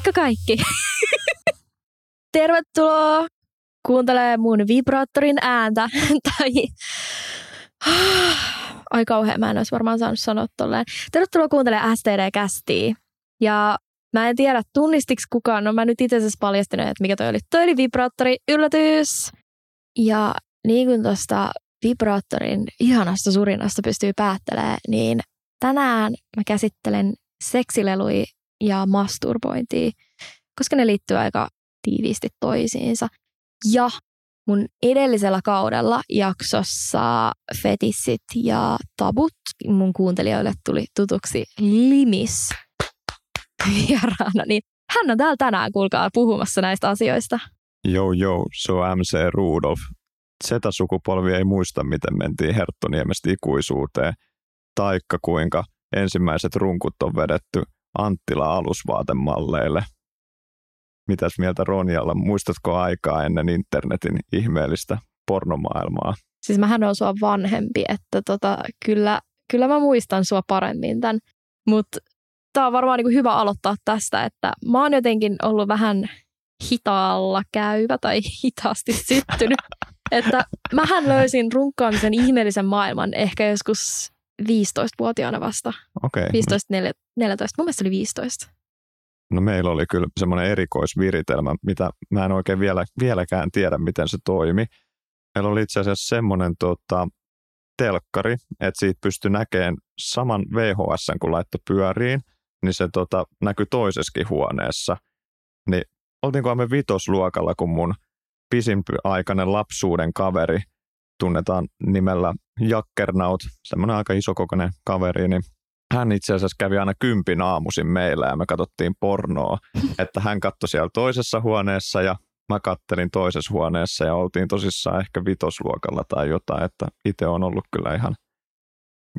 Moikka kaikki! Tervetuloa kuuntelee mun vibraattorin ääntä. tai... Ai kauhean, mä en olisi varmaan saanut sanoa tolleen. Tervetuloa kuuntelemaan STD-kästiä. Ja mä en tiedä, tunnistiksi kukaan. No mä nyt itse asiassa paljastin, että mikä toi oli. Toi oli vibraattori, yllätys! Ja niin kuin tuosta vibraattorin ihanasta surinasta pystyy päättelemään, niin tänään mä käsittelen seksilelui ja masturbointia, koska ne liittyy aika tiiviisti toisiinsa. Ja mun edellisellä kaudella jaksossa fetissit ja tabut mun kuuntelijoille tuli tutuksi Limis vieraana, niin hän on täällä tänään, kuulkaa, puhumassa näistä asioista. Joo, joo, se on MC Rudolf. Z-sukupolvi ei muista, miten mentiin Herttoniemestä ikuisuuteen, taikka kuinka ensimmäiset runkut on vedetty Anttila alusvaatemalleille. Mitäs mieltä Ronjalla? Muistatko aikaa ennen internetin ihmeellistä pornomaailmaa? Siis mähän on sua vanhempi, että tota, kyllä, kyllä mä muistan sua paremmin tämän. Mutta tämä on varmaan niinku hyvä aloittaa tästä, että mä oon jotenkin ollut vähän hitaalla käyvä tai hitaasti syttynyt. että mähän löysin runkkaamisen ihmeellisen maailman ehkä joskus 15-vuotiaana vasta. Okei. Okay. 15, 14, mun mielestä oli 15. No meillä oli kyllä semmoinen erikoisviritelmä, mitä mä en oikein vielä, vieläkään tiedä, miten se toimi. Meillä oli itse asiassa semmoinen tota, telkkari, että siitä pystyi näkemään saman VHS, kun laittoi pyöriin, niin se tota, näkyi toisessakin huoneessa. Niin oltiinko me vitosluokalla, kun mun pisimpiaikainen lapsuuden kaveri, tunnetaan nimellä Jakkernaut, semmoinen aika isokokoinen kaveri, niin hän itse asiassa kävi aina kympin aamuisin meillä ja me katsottiin pornoa, että hän katsoi siellä toisessa huoneessa ja mä kattelin toisessa huoneessa ja oltiin tosissaan ehkä vitosluokalla tai jotain, että itse on ollut kyllä ihan,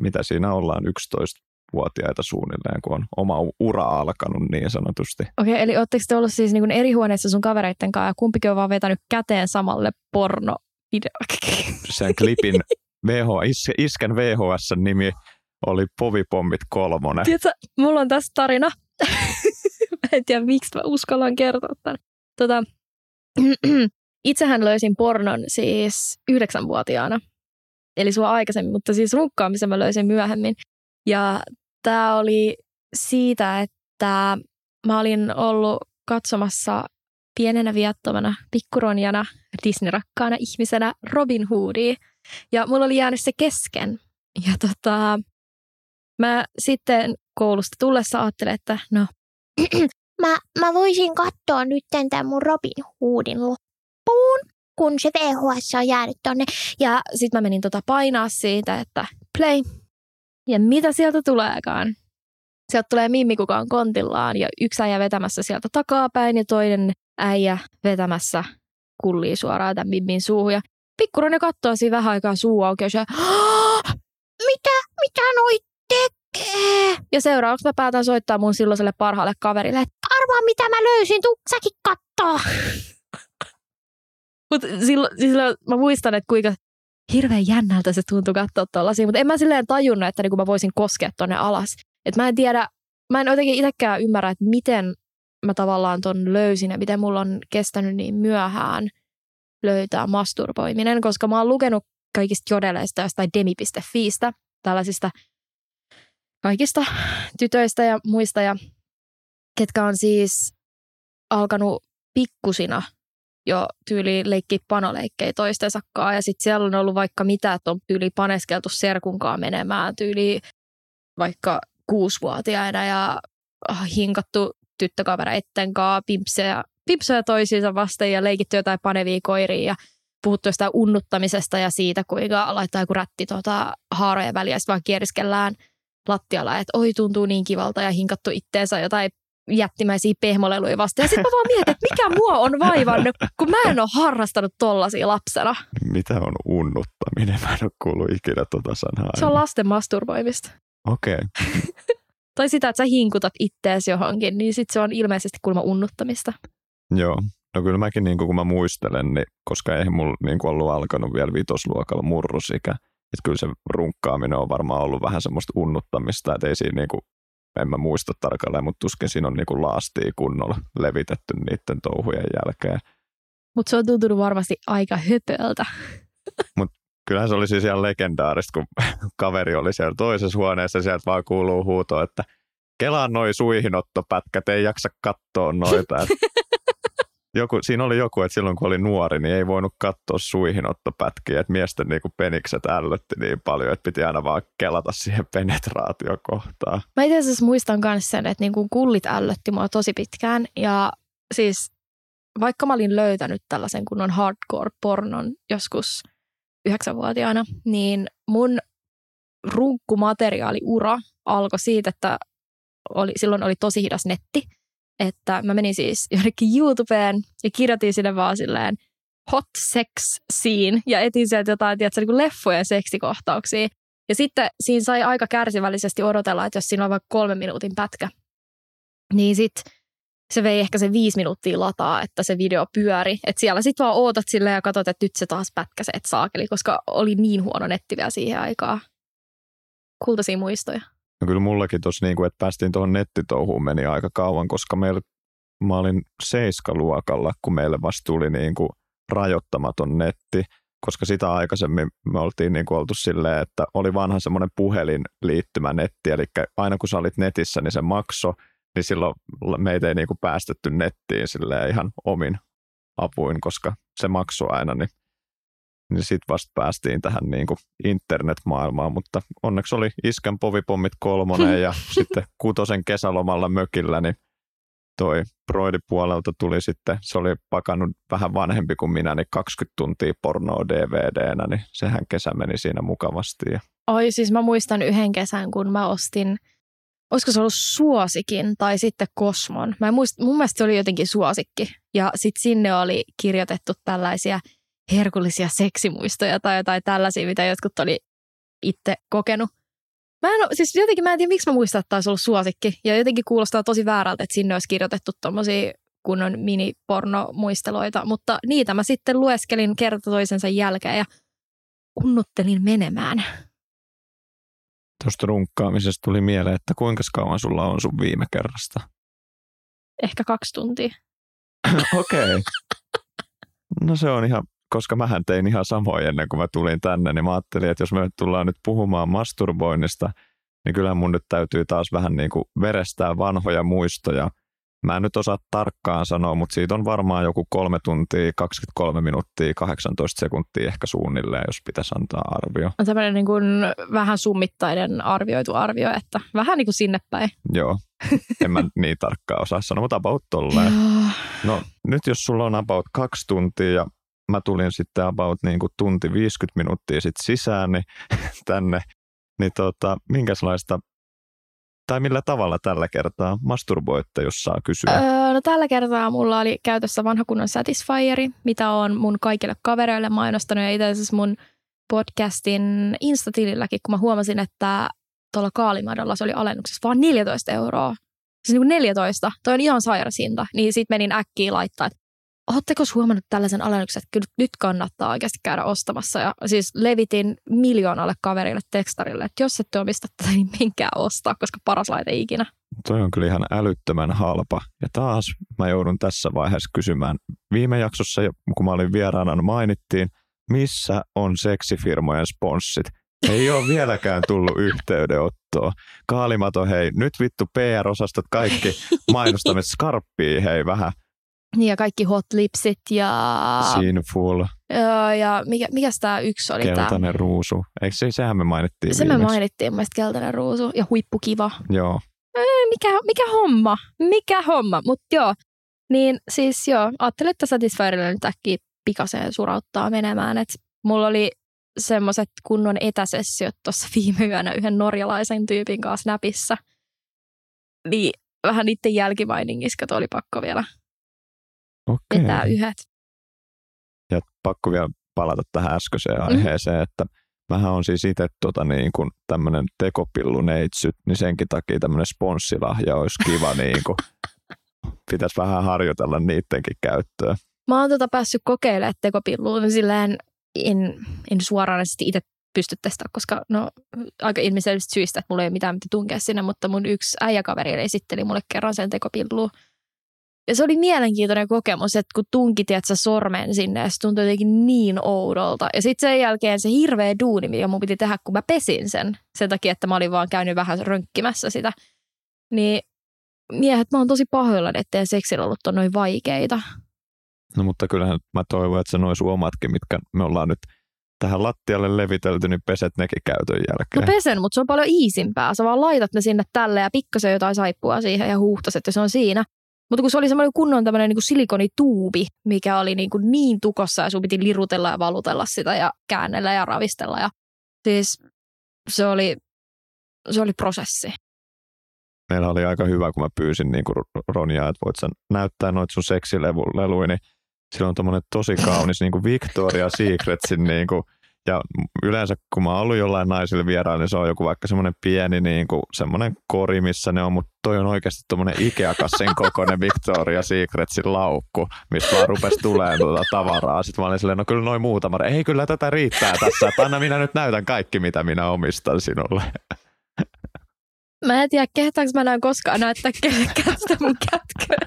mitä siinä ollaan, 11 vuotiaita suunnilleen, kun on oma ura alkanut niin sanotusti. Okei, eli ootteko te ollut siis niin eri huoneessa sun kavereitten kanssa ja kumpikin on vaan vetänyt käteen samalle porno Sen klipin VH, Isken VHS-nimi oli Povipommit kolmonen. Tiedätkö, mulla on tässä tarina. mä en tiedä, miksi mä uskallan kertoa tämän. Tota, itsehän löysin pornon siis yhdeksänvuotiaana. Eli sua aikaisemmin, mutta siis runkkaamisen mä löysin myöhemmin. Ja tämä oli siitä, että mä olin ollut katsomassa pienenä viattomana pikkuronjana Disney-rakkaana ihmisenä Robin Hoodia. Ja mulla oli jäänyt se kesken. Ja tota, mä sitten koulusta tullessa ajattelin, että no... mä, mä voisin katsoa nyt tämän mun Robin Hoodin loppuun, kun se VHS on jäänyt tonne. Ja sitten mä menin tota painaa siitä, että play. Ja mitä sieltä tuleekaan? Sieltä tulee Mimmi, kuka on kontillaan ja yksi äijä vetämässä sieltä takapäin ja toinen äijä vetämässä kullii suoraan tämän Mimmin suuhun. Ja pikkuroinen katsoo siinä vähän aikaa suu auki ja mitä, mitä noi tekee? Ja seuraavaksi mä päätän soittaa mun silloiselle parhaalle kaverille, että arvaa mitä mä löysin, tuu säkin kattoo. Mutta silloin, silloin mä muistan, että kuinka hirveän jännältä se tuntui katsoa tuollaisia, mutta en mä silleen tajunnut, että niinku mä voisin koskea tonne alas. Et mä en tiedä, mä en jotenkin itsekään ymmärrä, että miten mä tavallaan ton löysin ja miten mulla on kestänyt niin myöhään löytää masturboiminen, koska mä oon lukenut kaikista jodeleista jostain demi.fiistä, tällaisista kaikista tytöistä ja muista, ja ketkä on siis alkanut pikkusina jo tyyli leikki panoleikkejä toistensa kanssa. Ja sitten siellä on ollut vaikka mitä, että on tyyli paneskeltu serkunkaan menemään tyyli vaikka kuusivuotiaina ja hinkattu tyttökavereitten kanssa pimpsejä, pimpsejä toisiinsa vasten ja leikitty jotain panevia koiria ja puhuttu jostain unnuttamisesta ja siitä, kuinka laittaa joku rätti tuota haarojen väliä ja vaan kieriskellään lattialla, että oi tuntuu niin kivalta ja hinkattu itteensä jotain jättimäisiä pehmoleluja vastaan. Ja sitten mä vaan mietin, että mikä mua on vaivannut, kun mä en ole harrastanut tollasia lapsena. Mitä on unnuttaminen? Mä en ole kuullut ikinä tota sanaa. Se on lasten masturboimista. Okei. Okay. tai sitä, että sä hinkutat ittees johonkin, niin sitten se on ilmeisesti kulma unnuttamista. Joo. No kyllä mäkin, niin kun mä muistelen, niin, koska ei mulla niin ollut alkanut vielä vitosluokalla murrusikä, että kyllä se runkkaaminen on varmaan ollut vähän semmoista unnuttamista, että ei siinä niin kuin en mä muista tarkalleen, mutta tuskin siinä on niinku laastia kunnolla levitetty niiden touhujen jälkeen. Mutta se on tuntunut varmasti aika höpöltä. Kyllähän se oli siis ihan legendaarista, kun kaveri oli siellä toisessa huoneessa ja sieltä vaan kuuluu huuto, että kelaan noi suihinottopätkät, ei jaksa katsoa noita. Joku, siinä oli joku, että silloin kun oli nuori, niin ei voinut katsoa suihinottopätkiä, että miesten niinku penikset ällötti niin paljon, että piti aina vaan kelata siihen penetraatiokohtaan. Mä itse asiassa muistan myös sen, että niin kuin kullit ällötti mua tosi pitkään. Ja siis vaikka mä olin löytänyt tällaisen kunnon hardcore-pornon joskus yhdeksänvuotiaana, niin mun runkkumateriaaliura alkoi siitä, että oli, silloin oli tosi hidas netti. Että mä menin siis jonnekin YouTubeen ja kirjoitin sinne vaan silleen hot sex scene ja etin sieltä jotain, tiedätkö, niin leffojen seksikohtauksia. Ja sitten siinä sai aika kärsivällisesti odotella, että jos siinä on vaikka kolmen minuutin pätkä, niin sitten se vei ehkä se viisi minuuttia lataa, että se video pyöri. Että siellä sitten vaan ootat silleen ja katsot, että nyt se taas pätkäsee, että saakeli, koska oli niin huono netti vielä siihen aikaan. Kultaisia muistoja. No kyllä mullakin tuossa, niin kuin, että päästiin tuohon nettitouhuun meni aika kauan, koska meillä, mä olin seiskaluokalla, kun meille vasta tuli niin kuin rajoittamaton netti, koska sitä aikaisemmin me oltiin niin kuin oltu silleen, että oli vanha semmoinen puhelin liittymä netti, eli aina kun sä olit netissä, niin se makso, niin silloin meitä ei niin kuin päästetty nettiin silleen ihan omin apuin, koska se maksoi aina, niin niin sitten vasta päästiin tähän niin kuin internetmaailmaan, mutta onneksi oli Iskän povipommit kolmonen ja sitten kutosen kesälomalla mökillä, niin toi Broidi-puolelta tuli sitten, se oli pakannut vähän vanhempi kuin minä, niin 20 tuntia pornoa DVDnä, niin sehän kesä meni siinä mukavasti. Ja... Oi, siis mä muistan yhden kesän, kun mä ostin, olisiko se ollut Suosikin tai sitten Kosmon. Mä en muista, mun mielestä se oli jotenkin Suosikki. Ja sitten sinne oli kirjoitettu tällaisia – herkullisia seksimuistoja tai jotain tällaisia, mitä jotkut oli itse kokenut. Mä en siis jotenkin mä en tiedä, miksi mä muistan, että taisi ollut suosikki. Ja jotenkin kuulostaa tosi väärältä, että sinne olisi kirjoitettu tommosia kunnon mini-pornomuisteloita. Mutta niitä mä sitten lueskelin kerta toisensa jälkeen ja kunnuttelin menemään. Tuosta runkkaamisesta tuli mieleen, että kuinka kauan sulla on sun viime kerrasta? Ehkä kaksi tuntia. Okei. okay. No se on ihan koska mähän tein ihan samoin ennen kuin mä tulin tänne, niin mä ajattelin, että jos me tullaan nyt puhumaan masturboinnista, niin kyllä mun nyt täytyy taas vähän niin kuin verestää vanhoja muistoja. Mä en nyt osaa tarkkaan sanoa, mutta siitä on varmaan joku kolme tuntia, 23 minuuttia, 18 sekuntia ehkä suunnilleen, jos pitäisi antaa arvio. On tämmöinen niin kuin vähän summittainen arvioitu arvio, että vähän niin kuin sinne päin. Joo, en mä niin tarkkaan osaa sanoa, mutta about tolleen. No nyt jos sulla on about kaksi tuntia ja mä tulin sitten about niin kuin tunti 50 minuuttia sitten sisään niin, tänne, niin tota, minkälaista tai millä tavalla tällä kertaa masturboitte, jos saa kysyä? Öö, no tällä kertaa mulla oli käytössä vanha kunnon Satisfieri, mitä on mun kaikille kavereille mainostanut ja itse asiassa mun podcastin Instatililläkin, kun mä huomasin, että tuolla Kaalimadolla se oli alennuksessa vaan 14 euroa. Siis niin kuin 14, toi on ihan sairas hinta. Niin sit menin äkkiä laittaa, että Oletteko huomannut tällaisen alennuksen, että kyllä nyt kannattaa oikeasti käydä ostamassa? Ja siis levitin miljoonalle kaverille tekstarille, että jos ette omista tätä, niin menkää ostaa, koska paras laite ikinä. Toi on kyllä ihan älyttömän halpa. Ja taas mä joudun tässä vaiheessa kysymään. Viime jaksossa, kun mä olin vieraana, mainittiin, missä on seksifirmojen sponssit. Ei ole vieläkään tullut yhteydenottoa. Kaalimato, hei, nyt vittu PR-osastot kaikki mainostamme skarppia, hei vähän niin ja kaikki hot lipsit ja... Sinful. Ja, ja mikä, mikäs tämä yksi oli? Keltainen tää? ruusu. Eikö se, sehän me mainittiin Se viimeksi. me mainittiin, mielestäni keltainen ruusu ja huippukiva. Joo. Mikä, mikä homma? Mikä homma? Mutta joo, niin siis joo, ajattelin, että Satisfyerille nyt äkkiä pikaseen surauttaa menemään. Et mulla oli semmoiset kunnon etäsessiot tuossa viime yönä yhden norjalaisen tyypin kanssa näpissä. Niin vähän niiden jälkimainingiska oli pakko vielä Okei. vetää yhdet. Ja pakko vielä palata tähän äskeiseen mm. aiheeseen, että mähän on siis itse tota niin kuin tämmöinen tekopilluneitsyt, niin senkin takia tämmöinen sponssilahja olisi kiva niin kuin, pitäisi vähän harjoitella niidenkin käyttöä. Mä oon tota päässyt kokeilemaan tekopilluun, niin silleen en, en suoranaisesti itse pysty testaamaan, koska no aika ilmiselvistä syistä, että mulla ei ole mitään mitä tunkea sinne, mutta mun yksi äijäkaveri esitteli mulle kerran sen tekopilluun. Ja se oli mielenkiintoinen kokemus, että kun tunkit sä sormen sinne ja se tuntui jotenkin niin oudolta. Ja sitten sen jälkeen se hirveä duuni, mikä mun piti tehdä, kun mä pesin sen, sen takia, että mä olin vaan käynyt vähän rönkkimässä sitä. Niin miehet, mä oon tosi pahoillani, ettei seksilelut on noin vaikeita. No mutta kyllähän mä toivon, että se noin omatkin, mitkä me ollaan nyt tähän lattialle levitelty, niin peset nekin käytön jälkeen. No pesen, mutta se on paljon iisimpää. Sä vaan laitat ne sinne tälle ja pikkasen jotain saippua siihen ja huuhtaset ja se on siinä. Mutta kun se oli semmoinen kunnon tämmöinen niin silikonituubi, mikä oli niin, kuin niin tukossa ja sun piti lirutella ja valutella sitä ja käännellä ja ravistella. Ja siis se oli, se oli prosessi. Meillä oli aika hyvä, kun mä pyysin niin kuin Ronjaa, että voit sä näyttää noita sun seksileluja, niin sillä on tommonen tosi kaunis niin kuin Victoria Secretsin niin kuin, ja yleensä kun mä oon ollut jollain naisille vierailla, niin se on joku vaikka semmoinen pieni niin kuin, semmoinen kori, missä ne on, mutta toi on oikeasti tommonen Ikea-kassin kokoinen Victoria Secretsin laukku, mistä vaan rupesi tulemaan tuota tavaraa. Sitten mä olin silleen, no kyllä noin muutama, ei kyllä tätä riittää tässä, että anna minä nyt näytän kaikki, mitä minä omistan sinulle. Mä en tiedä, kehtaanko mä näin koskaan näyttää kellekään sitä mun kätköä.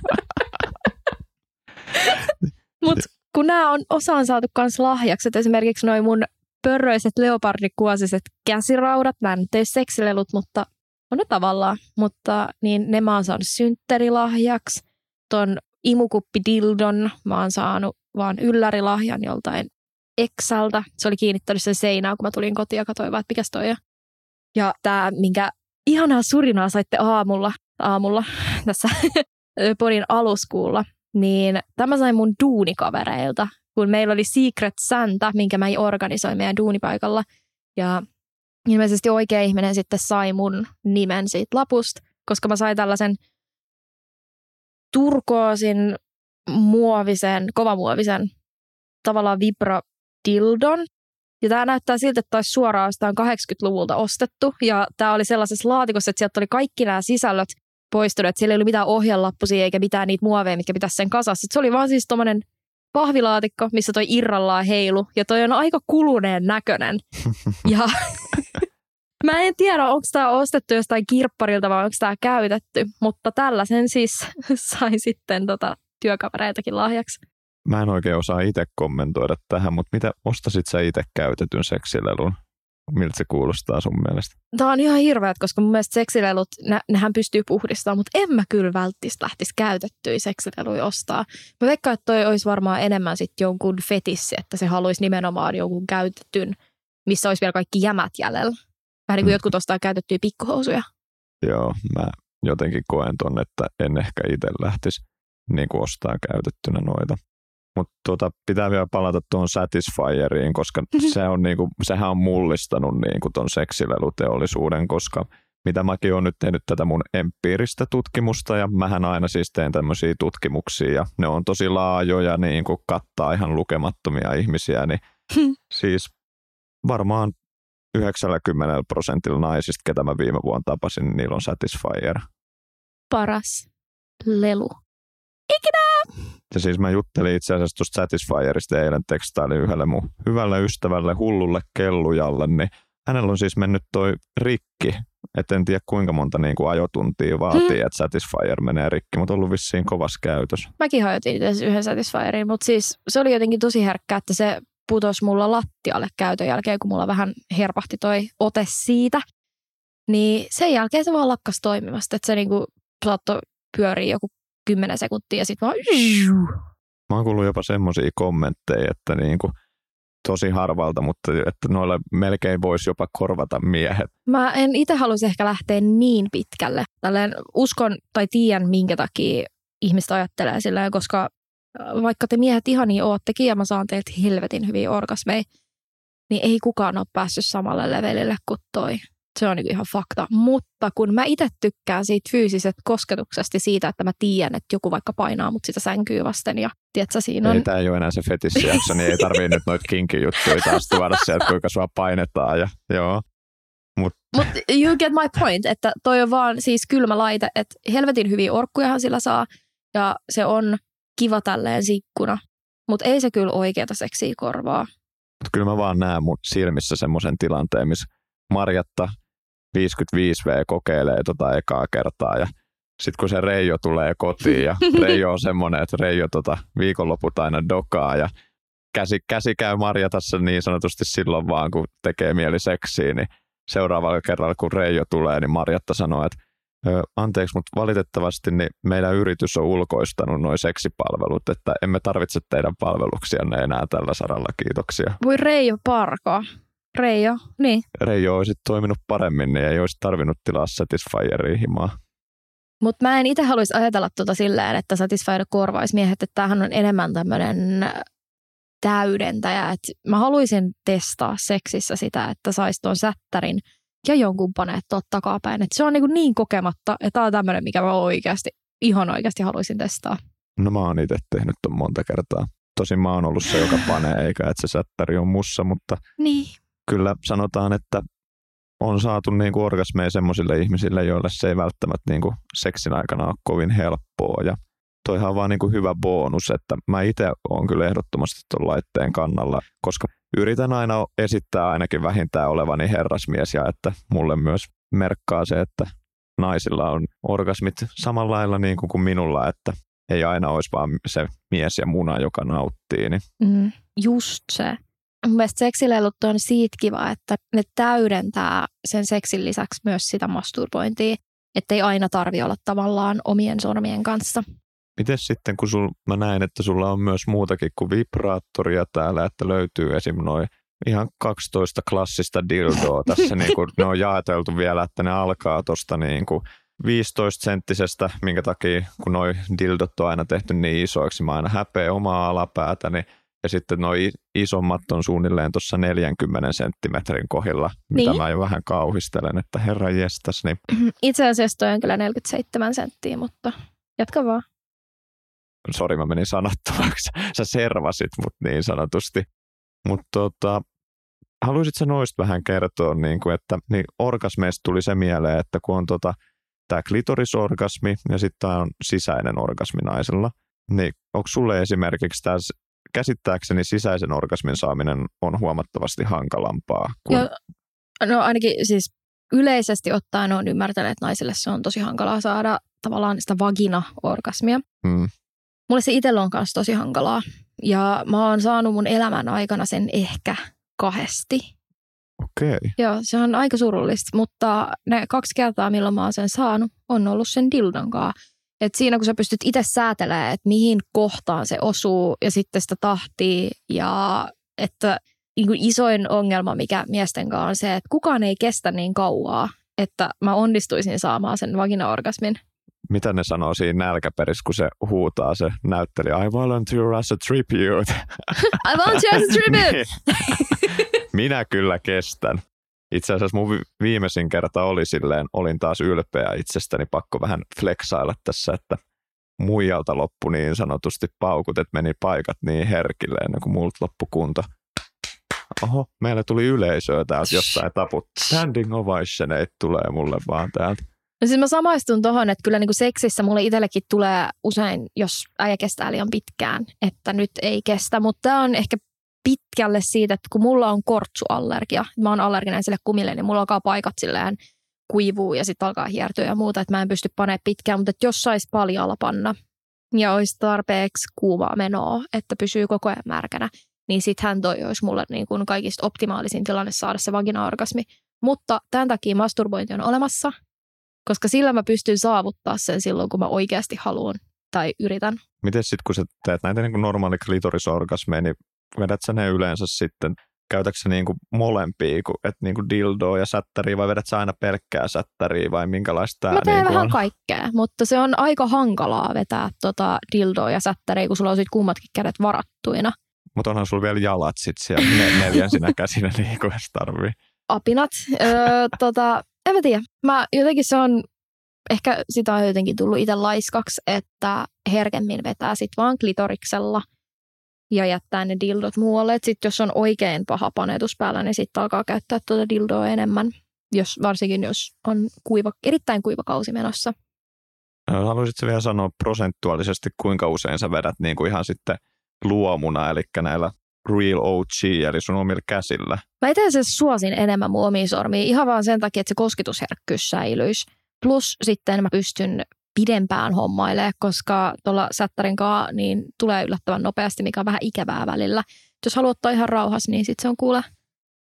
Mutta kun nämä on osaan saatu myös lahjaksi, että esimerkiksi noin mun pörröiset leopardikuosiset käsiraudat, nämä nyt ei seksilelut, mutta on ne tavallaan, mutta niin ne mä oon saanut synttärilahjaksi. Ton imukuppi dildon mä oon saanut vaan yllärilahjan joltain Exalta. Se oli kiinnittänyt sen seinään, kun mä tulin kotiin ja katsoin vaan, että mikäs toi on. Ja tämä, minkä ihanaa surinaa saitte aamulla, aamulla tässä podin aluskuulla, niin tämä sai mun duunikavereilta, kun meillä oli Secret Santa, minkä mä organisoin meidän duunipaikalla. Ja ilmeisesti oikea ihminen sitten sai mun nimen siitä lapusta, koska mä sain tällaisen turkoosin muovisen, kovamuovisen tavallaan vibra dildon. Ja tämä näyttää siltä, että taisi suoraan 80-luvulta ostettu. Ja tämä oli sellaisessa laatikossa, että sieltä oli kaikki nämä sisällöt poistunut, että siellä ei ollut mitään ohjelappusia eikä mitään niitä muoveja, mitkä pitäisi sen kasassa. Se oli vaan siis tuommoinen pahvilaatikko, missä toi irrallaan heilu, ja toi on aika kuluneen näköinen. ja mä en tiedä, onko tämä ostettu jostain kirpparilta vai onko tämä käytetty, mutta tällaisen siis sai sitten tota työkavereitakin lahjaksi. Mä en oikein osaa itse kommentoida tähän, mutta mitä ostasit sä itse käytetyn seksilelun? Miltä se kuulostaa sun mielestä? Tämä on ihan hirveät, koska mun mielestä seksilelut, ne, nehän pystyy puhdistamaan, mutta en mä kyllä välttämättä lähtisi käytettyä seksileluja ostaa. Mä veikkaan, että toi olisi varmaan enemmän sitten jonkun fetissi, että se haluaisi nimenomaan jonkun käytetyn, missä olisi vielä kaikki jämät jäljellä. Vähän niin kuin mm. jotkut ostaa käytettyjä pikkuhousuja. Joo, mä jotenkin koen ton, että en ehkä itse lähtisi niin kuin ostaa käytettynä noita. Mutta tuota, pitää vielä palata tuohon Satisfieriin, koska se on niinku, sehän on mullistanut niinku ton seksileluteollisuuden, koska mitä mäkin olen nyt tehnyt tätä mun empiiristä tutkimusta ja mähän aina siis teen tämmöisiä tutkimuksia ja ne on tosi laajoja, niin kuin kattaa ihan lukemattomia ihmisiä, niin siis varmaan 90 prosentilla naisista, ketä mä viime vuonna tapasin, niin niillä on Satisfyer. Paras lelu. Ja siis mä juttelin itse asiassa tuosta Satisfyerista eilen tekstailin yhdelle mun hyvälle ystävälle, hullulle kellujalle, niin hänellä on siis mennyt toi rikki. Et en tiedä kuinka monta niin kuin ajotuntia vaatii, hmm. että Satisfyer menee rikki, mutta on ollut vissiin kovassa käytös. Mäkin hajotin yhden Satisfyerin, mutta siis se oli jotenkin tosi herkkä, että se putosi mulla lattialle käytön jälkeen, kun mulla vähän herpahti toi ote siitä. Niin sen jälkeen se vaan lakkas toimimasta, että se niinku saattoi pyöriä joku 10 sekuntia ja sitten vaan... Mä oon kuullut jopa semmoisia kommentteja, että niin kuin tosi harvalta, mutta että noilla melkein voisi jopa korvata miehet. Mä en itse haluaisi ehkä lähteä niin pitkälle. Tälleen uskon tai tiedän, minkä takia ihmiset ajattelee sillä, koska äh, vaikka te miehet ihan niin oottekin ja mä saan teiltä helvetin hyviä orgasmeja, niin ei kukaan ole päässyt samalle levelille kuin toi se on niin ihan fakta. Mutta kun mä itse tykkään siitä fyysisestä kosketuksesta siitä, että mä tiedän, että joku vaikka painaa mut sitä sänkyy vasten ja tiedätkö, siinä on... Ei tämä ei ole enää se fetissijakso, niin ei tarvii nyt noita kinkijuttuja taas tuoda sieltä, kuinka sua painetaan ja joo. Mutta Mut you get my point, että toi on vaan siis kylmä laite, että helvetin hyviä orkkujahan sillä saa ja se on kiva tälleen sikkuna, mutta ei se kyllä oikeata seksiä korvaa. Mutta kyllä mä vaan näen mun silmissä semmoisen tilanteen, missä Marjatta 55V kokeilee tota ekaa kertaa ja sitten kun se Reijo tulee kotiin ja Reijo on semmoinen, että Reijo tota viikonloput aina dokaa ja käsi, käsi käy Marjatassa niin sanotusti silloin vaan, kun tekee mieli seksiä, niin seuraavalla kerralla kun Reijo tulee, niin Marjatta sanoo, että anteeksi, mutta valitettavasti niin meidän yritys on ulkoistanut noin seksipalvelut, että emme tarvitse teidän palveluksianne enää tällä saralla, kiitoksia. Voi Reijo Parko. Reijo, niin. Reijo olisi toiminut paremmin, niin ei olisi tarvinnut tilaa Satisfyeria himaa. Mutta mä en itse haluaisi ajatella tuota silleen, että Satisfyer korvaisi miehet, että tämähän on enemmän tämmöinen täydentäjä. Et mä haluaisin testaa seksissä sitä, että saisi tuon sättärin ja jonkun paneet tuot takapäin. Et se on niin, niin kokematta, että tämä on tämmöinen, mikä mä oikeasti, ihan oikeasti haluaisin testaa. No mä oon itse tehnyt ton monta kertaa. Tosin mä oon ollut se, joka panee, eikä että se sättäri on mussa, mutta niin. Kyllä sanotaan, että on saatu niin kuin orgasmeja semmoisille ihmisille, joille se ei välttämättä niin kuin seksin aikana ole kovin helppoa. Ja toihan on vaan niin kuin hyvä bonus, että mä itse olen kyllä ehdottomasti tuon laitteen kannalla, koska yritän aina esittää ainakin vähintään olevani herrasmies ja että mulle myös merkkaa se, että naisilla on orgasmit samalla lailla niin kuin, kuin minulla, että ei aina olisi vaan se mies ja muna, joka nauttii. Niin. Mm, just se. Mielestäni seksileilut on siitä kiva, että ne täydentää sen seksin lisäksi myös sitä masturbointia, ettei aina tarvi olla tavallaan omien sormien kanssa. Miten sitten, kun sul, mä näen, että sulla on myös muutakin kuin vibraattoria täällä, että löytyy esim. noin ihan 12 klassista dildoa tässä, niin kuin ne on jaeteltu vielä, että ne alkaa tuosta niin kuin 15-senttisestä, minkä takia kun noi dildot on aina tehty niin isoiksi, mä aina häpeä omaa alapäätäni, ja sitten noi isommat on suunnilleen tuossa 40 senttimetrin kohdilla, mitä niin. mä jo vähän kauhistelen, että herra jestas. Niin... Itse asiassa toi on kyllä 47 senttiä, mutta jatka vaan sori mä menin sanattomaksi, sä servasit mut niin sanotusti. Mutta tota, haluaisitko noista vähän kertoa, niin kuin, että niin orgasmeista tuli se mieleen, että kun on tota, tämä klitorisorgasmi ja sitten on sisäinen orgasmi naisella, niin onko sulle esimerkiksi tämä käsittääkseni sisäisen orgasmin saaminen on huomattavasti hankalampaa? Kuin... Joo, no ainakin siis yleisesti ottaen on ymmärtänyt, että naisille se on tosi hankalaa saada tavallaan sitä vagina-orgasmia. Hmm. Mulle se itsellä on kanssa tosi hankalaa. Ja mä oon saanut mun elämän aikana sen ehkä kahdesti. Okei. Okay. Joo, se on aika surullista, mutta ne kaksi kertaa, milloin mä oon sen saanut, on ollut sen dildon Et siinä kun sä pystyt itse säätelemään, että mihin kohtaan se osuu ja sitten sitä tahtii ja että niin kuin isoin ongelma, mikä miesten kanssa on se, että kukaan ei kestä niin kauaa, että mä onnistuisin saamaan sen vagina-orgasmin mitä ne sanoo siinä nälkäperissä, kun se huutaa se näytteli I volunteer as a tribute. I volunteer as a tribute! niin. Minä kyllä kestän. Itse asiassa mun viimeisin kerta oli silleen, olin taas ylpeä itsestäni, pakko vähän flexailla tässä, että muijalta loppu niin sanotusti paukut, että meni paikat niin herkille ennen kuin multa loppu kunto. Oho, meillä tuli yleisöä täältä jostain taput. Standing ovation ei tulee mulle vaan täältä. No siis mä samaistun tuohon, että kyllä niin kuin seksissä mulle itsellekin tulee usein, jos äijä kestää liian pitkään, että nyt ei kestä. Mutta tämä on ehkä pitkälle siitä, että kun mulla on kortsuallergia, mä oon allerginen sille kumille, niin mulla alkaa paikat silleen kuivuu ja sitten alkaa hiertyä ja muuta, että mä en pysty panemaan pitkään, mutta jos saisi paljalla panna ja olisi tarpeeksi kuuvaa menoa, että pysyy koko ajan märkänä, niin sittenhän toi olisi mulle niin kuin kaikista optimaalisin tilanne saada se vagina-orgasmi. Mutta tämän takia masturbointi on olemassa koska sillä mä pystyn saavuttaa sen silloin, kun mä oikeasti haluan tai yritän. Miten sitten, kun sä teet näitä niin kuin normaali klitorisorgasmeja, niin vedät sä ne yleensä sitten, käytätkö niin kuin molempia, että niin kuin dildoa ja sättäriä, vai vedät sä aina pelkkää sättäriä, vai minkälaista tämä Mä teen niin vähän on? kaikkea, mutta se on aika hankalaa vetää tota dildoa ja sättäriä, kun sulla on sit kummatkin kädet varattuina. Mutta onhan sulla vielä jalat sitten siellä ne, neljän sinä käsinä niin kuin tarvii. Apinat. Öö, tota, en mä tiedä. Mä jotenkin se on, ehkä sitä on jotenkin tullut itse laiskaksi, että herkemmin vetää sit vaan klitoriksella ja jättää ne dildot muualle. Sitten jos on oikein paha panetus päällä, niin sitten alkaa käyttää tuota dildoa enemmän, jos, varsinkin jos on kuiva, erittäin kuiva kausi menossa. Haluaisitko vielä sanoa prosentuaalisesti, kuinka usein sä vedät niin kuin ihan sitten luomuna, eli näillä real OG, eli sun omilla käsillä. Mä itse asiassa suosin enemmän mun omia sormia ihan vaan sen takia, että se kosketusherkkyys säilyisi. Plus sitten mä pystyn pidempään hommailemaan, koska tuolla sättärin kanssa niin tulee yllättävän nopeasti, mikä on vähän ikävää välillä. Jos haluat ottaa ihan rauhassa, niin sitten se on kuule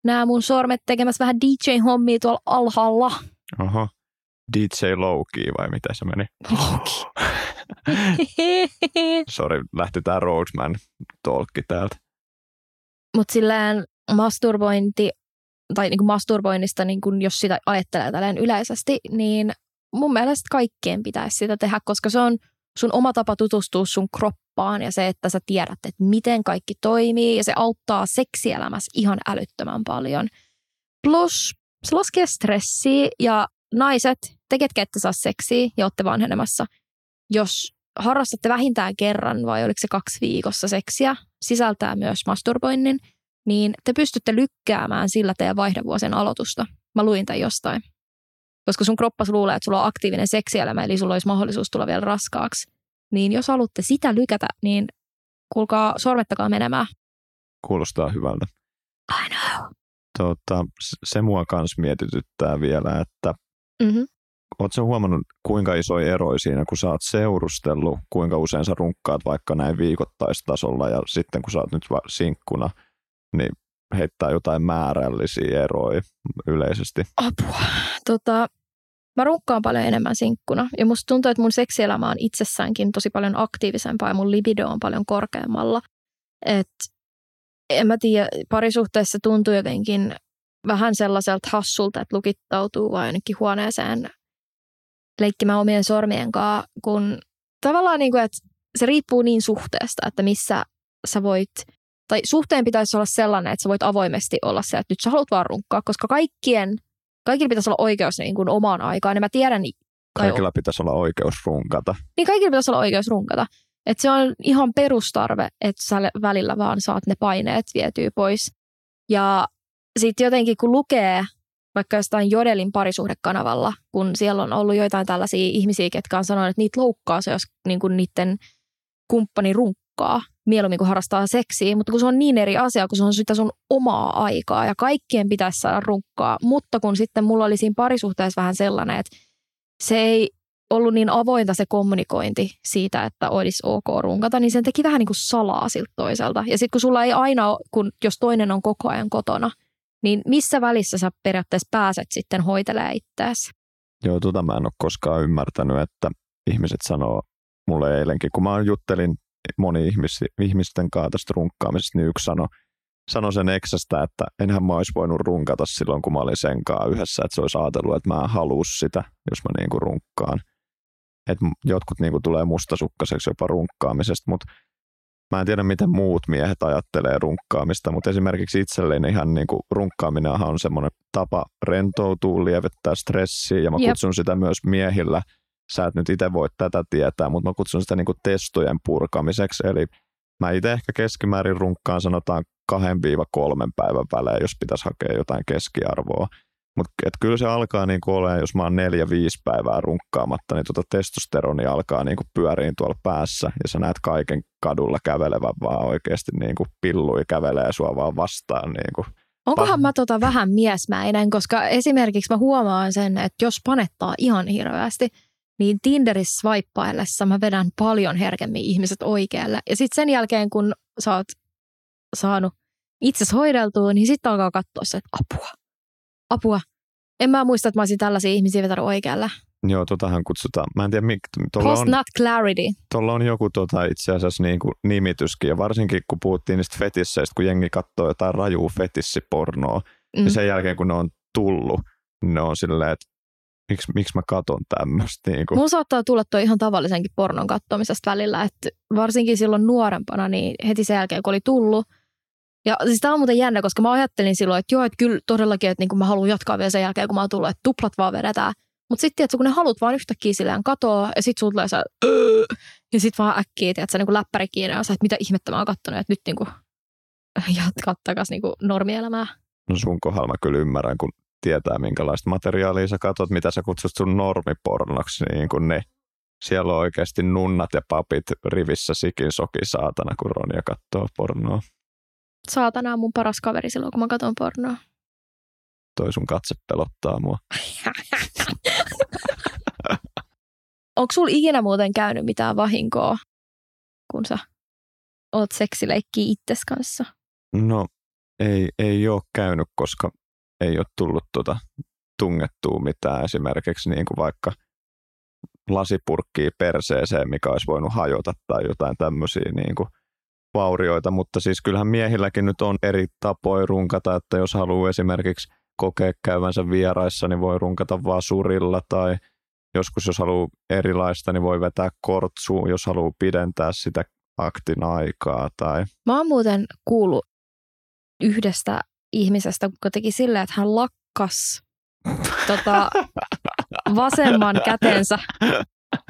nämä mun sormet tekemässä vähän DJ-hommia tuolla alhaalla. Oho, DJ Loki vai mitä se meni? Loki. Sori, lähti tää Roadman tolkki täältä. Mutta silleen masturbointi, tai niinku masturboinnista, niinku jos sitä ajattelee tälleen yleisesti, niin mun mielestä kaikkien pitäisi sitä tehdä, koska se on sun oma tapa tutustua sun kroppaan ja se, että sä tiedät, että miten kaikki toimii ja se auttaa seksielämässä ihan älyttömän paljon. Plus se laskee stressiä ja naiset, te ketkä ette saa seksiä ja olette vanhenemassa, jos harrastatte vähintään kerran vai oliko se kaksi viikossa seksiä, sisältää myös masturboinnin, niin te pystytte lykkäämään sillä teidän vaihdevuosien aloitusta. Mä luin tämän jostain. Koska sun kroppas luulee, että sulla on aktiivinen seksielämä, eli sulla olisi mahdollisuus tulla vielä raskaaksi. Niin jos haluatte sitä lykätä, niin kuulkaa sormettakaa menemään. Kuulostaa hyvältä. I know. Tota, se mua kans mietityttää vielä, että Mm-hmm. Oletko huomannut, kuinka iso ero siinä, kun sä oot seurustellut, kuinka usein sä runkkaat vaikka näin viikoittaistasolla ja sitten kun sä oot nyt sinkkuna, niin heittää jotain määrällisiä eroja yleisesti. Apua. Tota, mä runkkaan paljon enemmän sinkkuna ja musta tuntuu, että mun seksielämä on itsessäänkin tosi paljon aktiivisempaa ja mun libido on paljon korkeammalla. Et, en mä tiedä, parisuhteessa tuntuu jotenkin vähän sellaiselta hassulta, että lukittautuu vain jonnekin huoneeseen leikkimään omien sormien kanssa, kun tavallaan niin kuin, että se riippuu niin suhteesta, että missä sä voit, tai suhteen pitäisi olla sellainen, että sä voit avoimesti olla se, että nyt sä haluat vaan runkkaa, koska kaikkien, kaikilla pitäisi olla oikeus niin kuin omaan aikaan, ja mä tiedän, Kaikilla pitäisi olla oikeus runkata. Niin kaikilla pitäisi olla oikeus runkata. Että se on ihan perustarve, että sä välillä vaan saat ne paineet vietyä pois. Ja sitten jotenkin kun lukee vaikka jostain Jodelin parisuhdekanavalla, kun siellä on ollut joitain tällaisia ihmisiä, ketkä on sanonut, että niitä loukkaa se, jos niin kuin niiden kumppani runkkaa mieluummin kuin harrastaa seksiä, mutta kun se on niin eri asia, kun se on sitä sun omaa aikaa ja kaikkien pitäisi saada runkkaa, mutta kun sitten mulla oli siinä parisuhteessa vähän sellainen, että se ei ollut niin avointa se kommunikointi siitä, että olisi ok runkata, niin sen teki vähän niin kuin salaa siltä toiselta. Ja sitten kun sulla ei aina ole, kun jos toinen on koko ajan kotona, niin missä välissä sä periaatteessa pääset sitten hoitelemaan itseäsi? Joo, tota mä en ole koskaan ymmärtänyt, että ihmiset sanoo mulle eilenkin, kun mä juttelin moni ihmis, ihmisten kanssa tästä runkkaamisesta, niin yksi sanoi, sano sen eksästä, että enhän mä olisi voinut runkata silloin, kun mä olin sen kanssa yhdessä, että se olisi ajatellut, että mä en halua sitä, jos mä niinku runkkaan. Et jotkut niinku tulee mustasukkaiseksi jopa runkkaamisesta, mutta Mä en tiedä, miten muut miehet ajattelee runkkaamista, mutta esimerkiksi itselleni ihan niin kuin runkkaaminenhan on semmoinen tapa rentoutua, lievittää stressiä ja mä Jep. kutsun sitä myös miehillä. Sä et nyt itse voi tätä tietää, mutta mä kutsun sitä niin kuin testojen purkamiseksi. Eli mä itse ehkä keskimäärin runkkaan sanotaan kahden viiva kolmen päivän välein, jos pitäisi hakea jotain keskiarvoa. Mutta kyllä se alkaa niinku olemaan, jos mä oon neljä, viisi päivää runkkaamatta, niin tota testosteroni alkaa niinku pyöriin tuolla päässä ja sä näet kaiken kadulla kävelevän vaan oikeasti niinku pillui kävelee sua vaan vastaan. Niinku. Onkohan mä tota vähän miesmäinen, koska esimerkiksi mä huomaan sen, että jos panettaa ihan hirveästi, niin Tinderissä swipeaillessa mä vedän paljon herkemmin ihmiset oikealle. Ja sitten sen jälkeen, kun sä oot saanut itse hoideltua, niin sitten alkaa katsoa se, että apua apua. En mä muista, että mä olisin tällaisia ihmisiä vetänyt oikealle. Joo, totahan kutsutaan. Mä en tiedä, mik, Post on, not clarity. Tuolla on joku tota, itse asiassa niin kuin nimityskin, ja varsinkin kun puhuttiin niistä fetisseistä, kun jengi katsoo jotain rajuu fetissipornoa, mm. niin sen jälkeen kun ne on tullut, niin ne on silleen, että miksi, miksi mä katon tämmöistä. Niin. Mun saattaa tulla tuo ihan tavallisenkin pornon katsomisesta välillä, että varsinkin silloin nuorempana, niin heti sen jälkeen kun oli tullut, ja siis tämä on muuten jännä, koska mä ajattelin silloin, että joo, että kyllä todellakin, että niin kuin mä haluan jatkaa vielä sen jälkeen, kun mä oon tullut, että tuplat vaan vedetään. Mutta sitten, että kun ne haluat vaan yhtäkkiä silleen katoa, ja sitten sulla tulee se, öö, ja sitten vaan äkkiä, että sä niin kuin läppäri kiinni, ja sä, että mitä ihmettä mä oon kattonut, että nyt niin kuin jatkaa takaisin niin kuin normielämää. No sun kohdalla mä kyllä ymmärrän, kun tietää minkälaista materiaalia sä katsot, mitä sä kutsut sun normipornoksi, niin kuin ne. Siellä on oikeasti nunnat ja papit rivissä sikin soki saatana, kun Ronja katsoo pornoa. saatana on mun paras kaveri silloin, kun mä katson pornoa. Toi sun katse pelottaa mua. Onko sulla ikinä muuten käynyt mitään vahinkoa, kun sä oot seksileikkiä itses kanssa? No, ei, ei ole käynyt, koska ei ole tullut tuota tungettua mitään esimerkiksi niin kuin vaikka lasipurkkiä perseeseen, mikä olisi voinut hajota tai jotain tämmöisiä niin kuin vaurioita, mutta siis kyllähän miehilläkin nyt on eri tapoja runkata, että jos haluaa esimerkiksi kokea käyvänsä vieraissa, niin voi runkata vaan surilla tai joskus jos haluaa erilaista, niin voi vetää kortsuun, jos haluaa pidentää sitä aktin aikaa. Tai... Mä oon muuten kuullut yhdestä ihmisestä, kun teki silleen, että hän lakkas tota, vasemman kätensä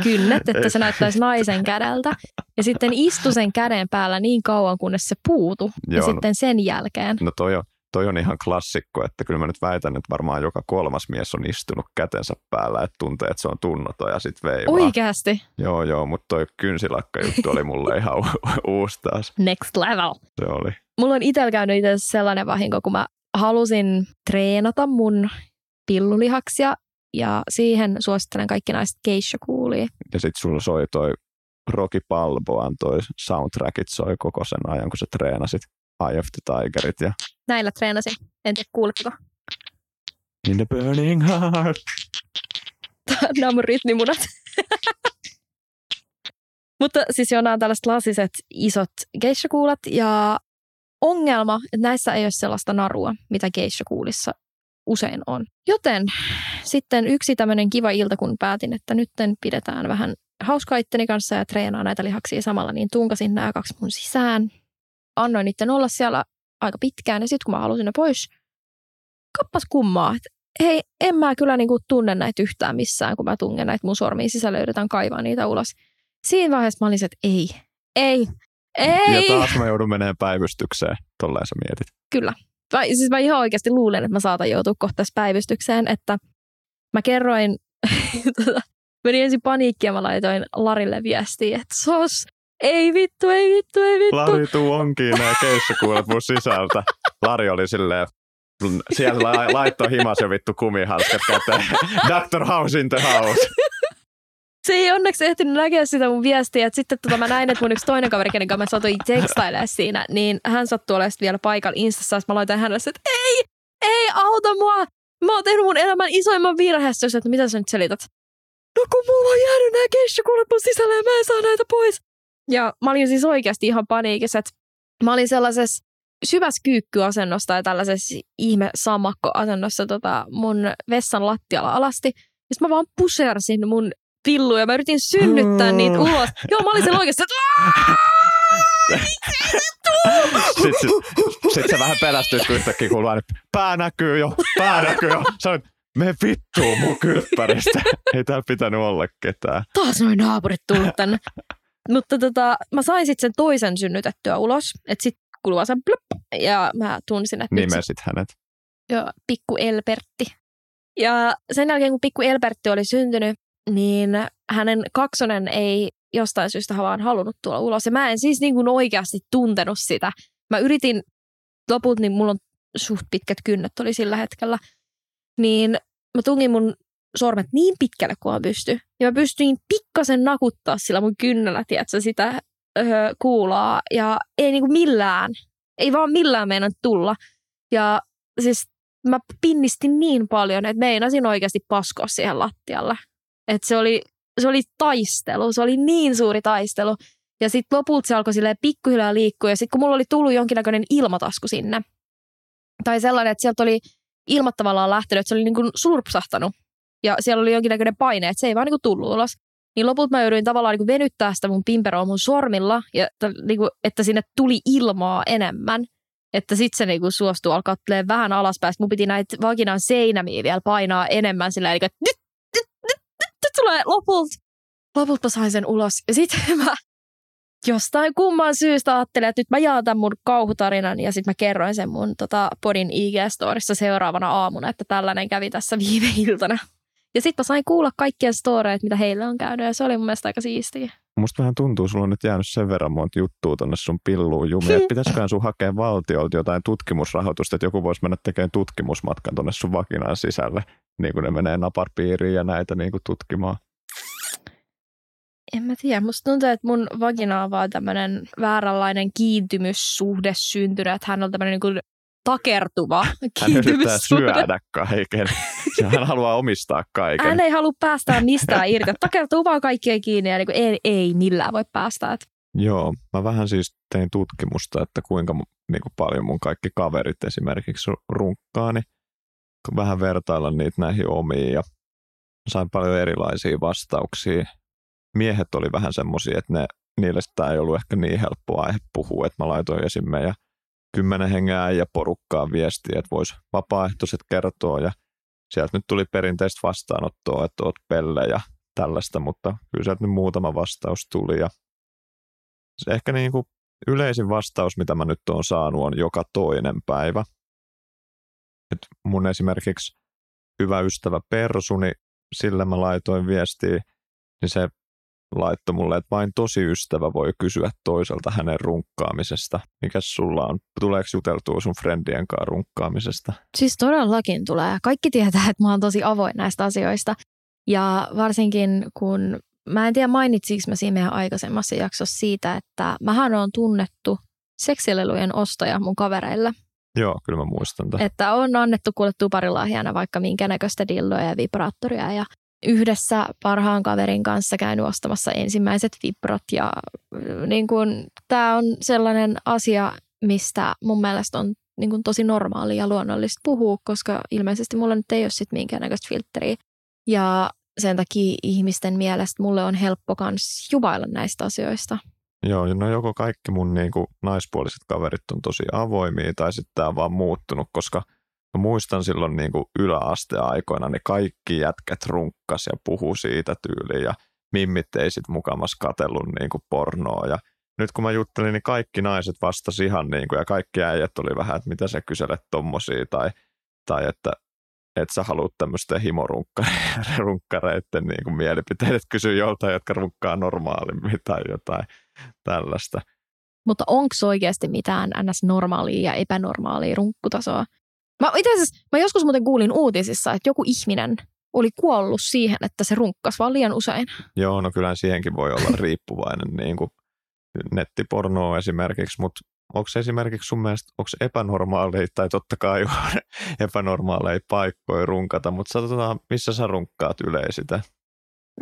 kynnet, että se näyttäisi naisen kädeltä. Ja sitten istu sen käden päällä niin kauan, kunnes se puutu. Joo, ja sitten sen jälkeen. No toi on, toi on ihan klassikko, että kyllä mä nyt väitän, että varmaan joka kolmas mies on istunut kätensä päällä, että tuntee, että se on tunnoton ja sitten veivaa. Oikeasti? Joo, joo, mutta toi kynsilakka juttu oli mulle ihan uusi taas. Next level. Se oli. Mulla on itsellä käynyt itse sellainen vahinko, kun mä halusin treenata mun pillulihaksia ja siihen suosittelen kaikki naiset geisha kuulia. Ja sitten sulla soi toi Rocky Balboan toi soundtrackit soi koko sen ajan, kun sä treenasit Eye of the Tigerit. Ja... Näillä treenasin. En tiedä, kuuletteko? In the burning heart. nämä on mun rytmimunat. Mutta siis jo nämä on tällaiset lasiset isot geisha-kuulat ja ongelma, että näissä ei ole sellaista narua, mitä geisha-kuulissa usein on. Joten sitten yksi tämmöinen kiva ilta, kun päätin, että nytten pidetään vähän hauskaa itteni kanssa ja treenaa näitä lihaksia samalla, niin tunkasin nämä kaksi mun sisään. Annoin niiden olla siellä aika pitkään ja sitten kun mä halusin ne pois, kappas kummaa, että hei, en mä kyllä niinku tunne näitä yhtään missään, kun mä tungen näitä mun sormiin sisällä yritän kaivaa niitä ulos. Siinä vaiheessa mä olin, että ei, ei, ei. Ja taas mä joudun menemään päivystykseen, tolleen sä mietit. Kyllä. Mä, siis mä ihan oikeasti luulen, että mä saatan joutua kohta päivystykseen, että mä kerroin, tota, meni ensin paniikki ja mä laitoin Larille viestiä, että sos, ei vittu, ei vittu, ei vittu. Lari, tuu onkin nämä keissakuulet mun sisältä. Lari oli silleen, siellä la- laittoi himas ja vittu kumihanskat käteen. Dr. House in the house. Se ei onneksi ehtinyt näkeä sitä mun viestiä, että sitten tota, mä näin, että mun yksi toinen kaveri, kenen kanssa mä satuin tekstailemaan siinä, niin hän sattui olemaan vielä paikalla Instassa, että mä laitan hänelle, että ei, ei auta mua, mä oon tehnyt mun elämän isoimman virheestön, että mitä sä nyt selität? No kun mulla on jäänyt nämä keishakuulet mun sisällä ja mä en saa näitä pois. Ja mä olin siis oikeasti ihan paniikissa, että mä olin sellaisessa syvässä kyykkyasennossa tai tällaisessa ihme sammakkoasennossa tota mun vessan lattialla alasti. Ja sitten mä vaan pusersin mun pilluja. Mä yritin synnyttää niitä ulos. Joo, mä olin siellä oikeasti, että sitten sit, sit se vähän pelästyy, kun yhtäkkiä kuuluu aina, pää näkyy jo, pää näkyy jo. Sanoin, me vittuu mun kylppäristä. Ei täällä pitänyt olla ketään. Taas noin naapurit tullut tänne. Mutta tota, mä sain sitten sen toisen synnytettyä ulos. Että sit kuuluu sen plup, ja mä tunsin, että... Nimesit hänet. Joo, pikku Elbertti. Ja sen jälkeen, kun pikku Elbertti oli syntynyt, niin hänen kaksonen ei jostain syystä vaan halunnut tulla ulos. Ja mä en siis niin kuin oikeasti tuntenut sitä. Mä yritin, lopulta niin mulla on suht pitkät kynnet oli sillä hetkellä, niin mä tungin mun sormet niin pitkälle kuin mä pystyn. Ja mä pystyin pikkasen nakuttaa sillä mun kynnellä, tiedätkö, sitä öö, kuulaa. Ja ei niinku millään, ei vaan millään meinannut tulla. Ja siis mä pinnistin niin paljon, että meinasin oikeasti paskoa siihen lattialle. Et se, oli, se oli taistelu, se oli niin suuri taistelu. Ja sitten lopulta se alkoi silleen pikkuhiljaa liikkua. Ja sitten kun mulla oli tullut jonkinnäköinen ilmatasku sinne, tai sellainen, että sieltä oli ilmat tavallaan lähtenyt, että se oli niin kuin surpsahtanut. Ja siellä oli jonkinnäköinen paine, että se ei vaan niin tullut ulos. Niin lopulta mä jouduin tavallaan niin venyttää sitä mun pimperoa mun sormilla, ja, niin kuin, että sinne tuli ilmaa enemmän. Että sitten se niin kuin suostui alkaa vähän alaspäin. Mun piti näitä vaginan seinämiä vielä painaa enemmän sillä, niin kuin, nyt tulee lopulta. Lopulta sain sen ulos. Ja sitten mä jostain kumman syystä ajattelin, että nyt mä jaan tämän mun kauhutarinan ja sitten mä kerroin sen mun tota, podin IG-storissa seuraavana aamuna, että tällainen kävi tässä viime iltana. Ja sitten mä sain kuulla kaikkien storeet, mitä heille on käynyt ja se oli mun mielestä aika siistiä. Musta vähän tuntuu, sulla on nyt jäänyt sen verran monta juttua tonne sun pilluun jumiin, että pitäisiköhän sun hakea valtiolta jotain tutkimusrahoitusta, että joku voisi mennä tekemään tutkimusmatkan tonne sun vakinaan sisälle, niin kuin ne menee naparpiiriin ja näitä niin kuin tutkimaan. En mä tiedä. Musta tuntuu, että mun vagina on vaan tämmönen vääränlainen kiintymyssuhde syntynyt. Että hän on tämmönen niin takertuva Hän yrittää syödä kaiken. Ja hän haluaa omistaa kaiken. Hän ei halua päästää mistään irti. Että Takertuu vaan kaikkeen kiinni ja niin kuin ei, ei millään voi päästä. Et Joo, mä vähän siis tein tutkimusta, että kuinka niin kuin paljon mun kaikki kaverit esimerkiksi runkkaa, niin vähän vertailla niitä näihin omiin ja sain paljon erilaisia vastauksia. Miehet oli vähän semmoisia, että ne, niille sitä ei ollut ehkä niin helppo aihe puhua, että mä laitoin esim. meidän kymmenen hengen ja porukkaa viestiä, että vois vapaaehtoiset kertoa ja sieltä nyt tuli perinteistä vastaanottoa, että oot pelle ja tällaista, mutta kyllä sieltä nyt muutama vastaus tuli ja ehkä niin kuin yleisin vastaus, mitä mä nyt oon saanut, on joka toinen päivä. Et mun esimerkiksi hyvä ystävä Persu, niin sillä mä laitoin viestiä, niin se laittoi mulle, että vain tosi ystävä voi kysyä toiselta hänen runkkaamisesta. Mikäs sulla on? Tuleeko juteltua sun friendien kanssa runkkaamisesta? Siis todellakin tulee. Kaikki tietää, että mä oon tosi avoin näistä asioista. Ja varsinkin kun, mä en tiedä mainitsinko mä siinä meidän aikaisemmassa jaksossa siitä, että mähän on tunnettu seksilelujen ostaja mun kavereille. Joo, kyllä mä muistan tämän. Että on annettu kuule tuparilahjana vaikka minkä näköistä dilloja ja vibraattoria ja yhdessä parhaan kaverin kanssa käynyt ostamassa ensimmäiset vibrot ja niin kun, tämä on sellainen asia, mistä mun mielestä on niin kun, tosi normaali ja luonnollista puhua, koska ilmeisesti mulla nyt ei ole sit minkäännäköistä filtteriä. Ja sen takia ihmisten mielestä mulle on helppo kans juvailla näistä asioista. Joo, no joko kaikki mun niin kuin, naispuoliset kaverit on tosi avoimia tai sitten tämä on vaan muuttunut, koska mä muistan silloin niin kuin yläasteaikoina, niin kaikki jätkät runkkas ja puhu siitä tyyliin ja mimmit ei sit mukamas katellut niin kuin pornoa ja nyt kun mä juttelin, niin kaikki naiset vastasi ihan niin kuin, ja kaikki äijät oli vähän, että mitä sä kyselet tommosia tai, tai että et sä haluat tämmöisten himorunkkareiden niin kuin mielipiteet, että kysy joltain, jotka runkkaa normaalimmin tai jotain tällaista. Mutta onko oikeasti mitään ns. normaalia ja epänormaalia runkkutasoa? Mä, itse asiassa, mä joskus muuten kuulin uutisissa, että joku ihminen oli kuollut siihen, että se runkkas vaan liian usein. Joo, no kyllä siihenkin voi olla riippuvainen niin kuin nettipornoa esimerkiksi, mutta onko esimerkiksi sun mielestä, onko epänormaaleja, tai totta kai epänormaaleja paikkoja runkata, mutta sanotaan, missä sä runkkaat yleisitä?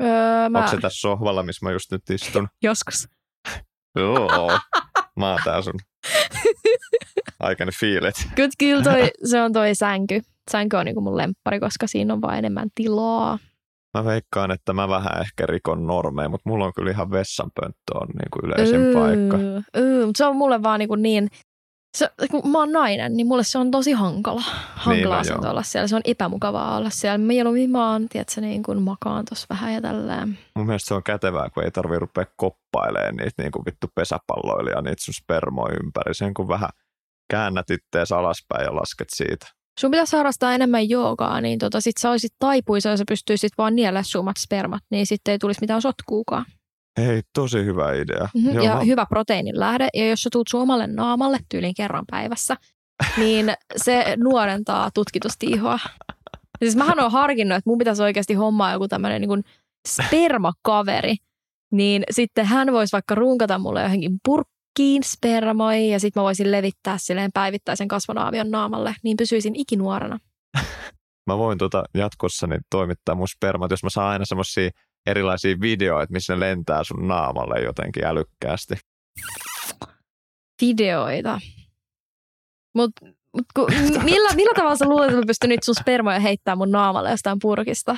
Öö, mä... Onko se tässä sohvalla, missä mä just nyt istun? Joskus. Joo, mä oon tää sun aikani fiilet. Kyllä, kyllä toi, se on toi sänky. Sänky on niinku mun lemppari, koska siinä on vaan enemmän tilaa. Mä veikkaan, että mä vähän ehkä rikon normeja, mutta mulla on kyllä ihan vessanpönttö on niin kuin yleisin öö, paikka. Öö, mutta se on mulle vaan niin, kuin niin se, kun mä oon nainen, niin mulle se on tosi hankala. Hankala Niin, no niin, olla siellä. Se on epämukavaa olla siellä. Mieluummin mä oon, tiedätkö, niin kuin makaan tuossa vähän ja tälleen. Mun mielestä se on kätevää, kun ei tarvii rupea koppailemaan niitä niin kuin vittu pesäpalloilia, niitä sun spermoja ympäri. Sen kun vähän käännät ittees alaspäin ja lasket siitä. Sun pitäisi harrastaa enemmän joogaa, niin tota, sit sä olisit taipuisa ja sä pystyisit vaan niellä summat spermat, niin sitten ei tulisi mitään sotkuukaan. Hei, tosi hyvä idea. Mm-hmm. Joo, Ja mä- hyvä proteiinin lähde. Ja jos sä tuut sun omalle naamalle tyyliin kerran päivässä, niin se nuorentaa tutkitusti ihoa. Siis mähän oon harkinnut, että mun pitäisi oikeasti hommaa joku tämmöinen niin spermakaveri. Niin sitten hän voisi vaikka runkata mulle johonkin purkkiin spermoi ja sitten mä voisin levittää silleen päivittäisen kasvonaavion naamalle, niin pysyisin ikinuorena. Mä voin tuota jatkossa niin toimittaa mun spermat, jos mä saan aina semmosia erilaisia videoita, missä ne lentää sun naamalle jotenkin älykkäästi. Videoita. Mut, mut ku, millä, millä tavalla sä luulet, että mä pystyn nyt sun spermoja heittämään mun naamalle jostain purkista?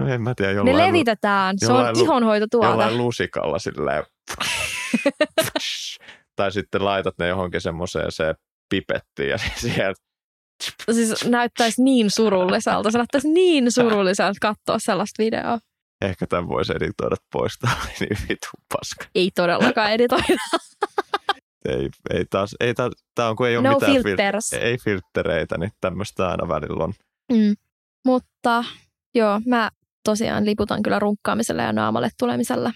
No en mä tiedä, Ne jollain, levitetään. Se on jollain lu- ihonhoitotuote. jollain lusikalla silleen. tai sitten laitat ne johonkin semmoiseen se pipettiin ja sieltä Siis näyttäisi niin surulliselta. Se näyttäisi niin surulliselta katsoa sellaista videoa. ehkä tämän voisi editoida pois. Tämä oli niin vitun paska. Ei todellakaan editoida. Ei, ei taas, ei taas, tää on kun ei ole No mitään fil- filters. ei filttereitä, niin tämmöistä aina välillä on. Mm. Mutta joo, mä tosiaan liputan kyllä runkkaamisella ja naamalle tulemisella.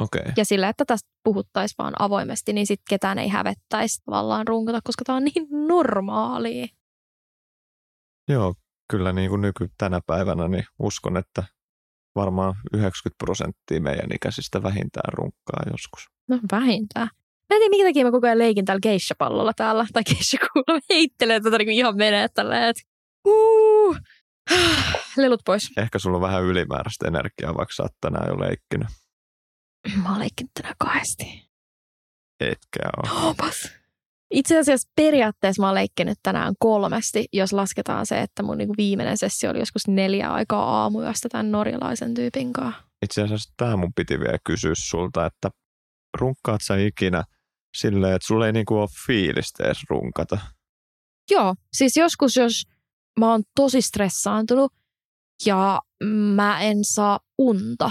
Okay. Ja sillä, että tästä puhuttaisiin vaan avoimesti, niin sitten ketään ei hävettäisi tavallaan runkata, koska tämä on niin normaalia. Joo, kyllä niin kuin nyky tänä päivänä, niin uskon, että varmaan 90 prosenttia meidän ikäisistä vähintään runkkaa joskus. No vähintään. Mä en tiedä, minkä takia mä koko ajan leikin täällä geisha-pallolla täällä, tai geisha-kuulla. Heittelee tätä niin kuin ihan menee tälleen, että uh, lelut pois. Ehkä sulla on vähän ylimääräistä energiaa, vaikka sä oot tänään jo leikkinyt. Mä leikkinyt tänään kahdesti. Etkä ole. Opas. Itse asiassa periaatteessa mä oon leikkinyt tänään kolmesti, jos lasketaan se, että mun niinku viimeinen sessio oli joskus neljä aikaa aamuyöstä tämän norjalaisen tyypin kanssa. Itse asiassa tämä mun piti vielä kysyä sulta, että runkkaat sä ikinä silleen, että sulla ei niinku ole fiilistä edes runkata? Joo, siis joskus jos mä oon tosi stressaantunut ja mä en saa unta.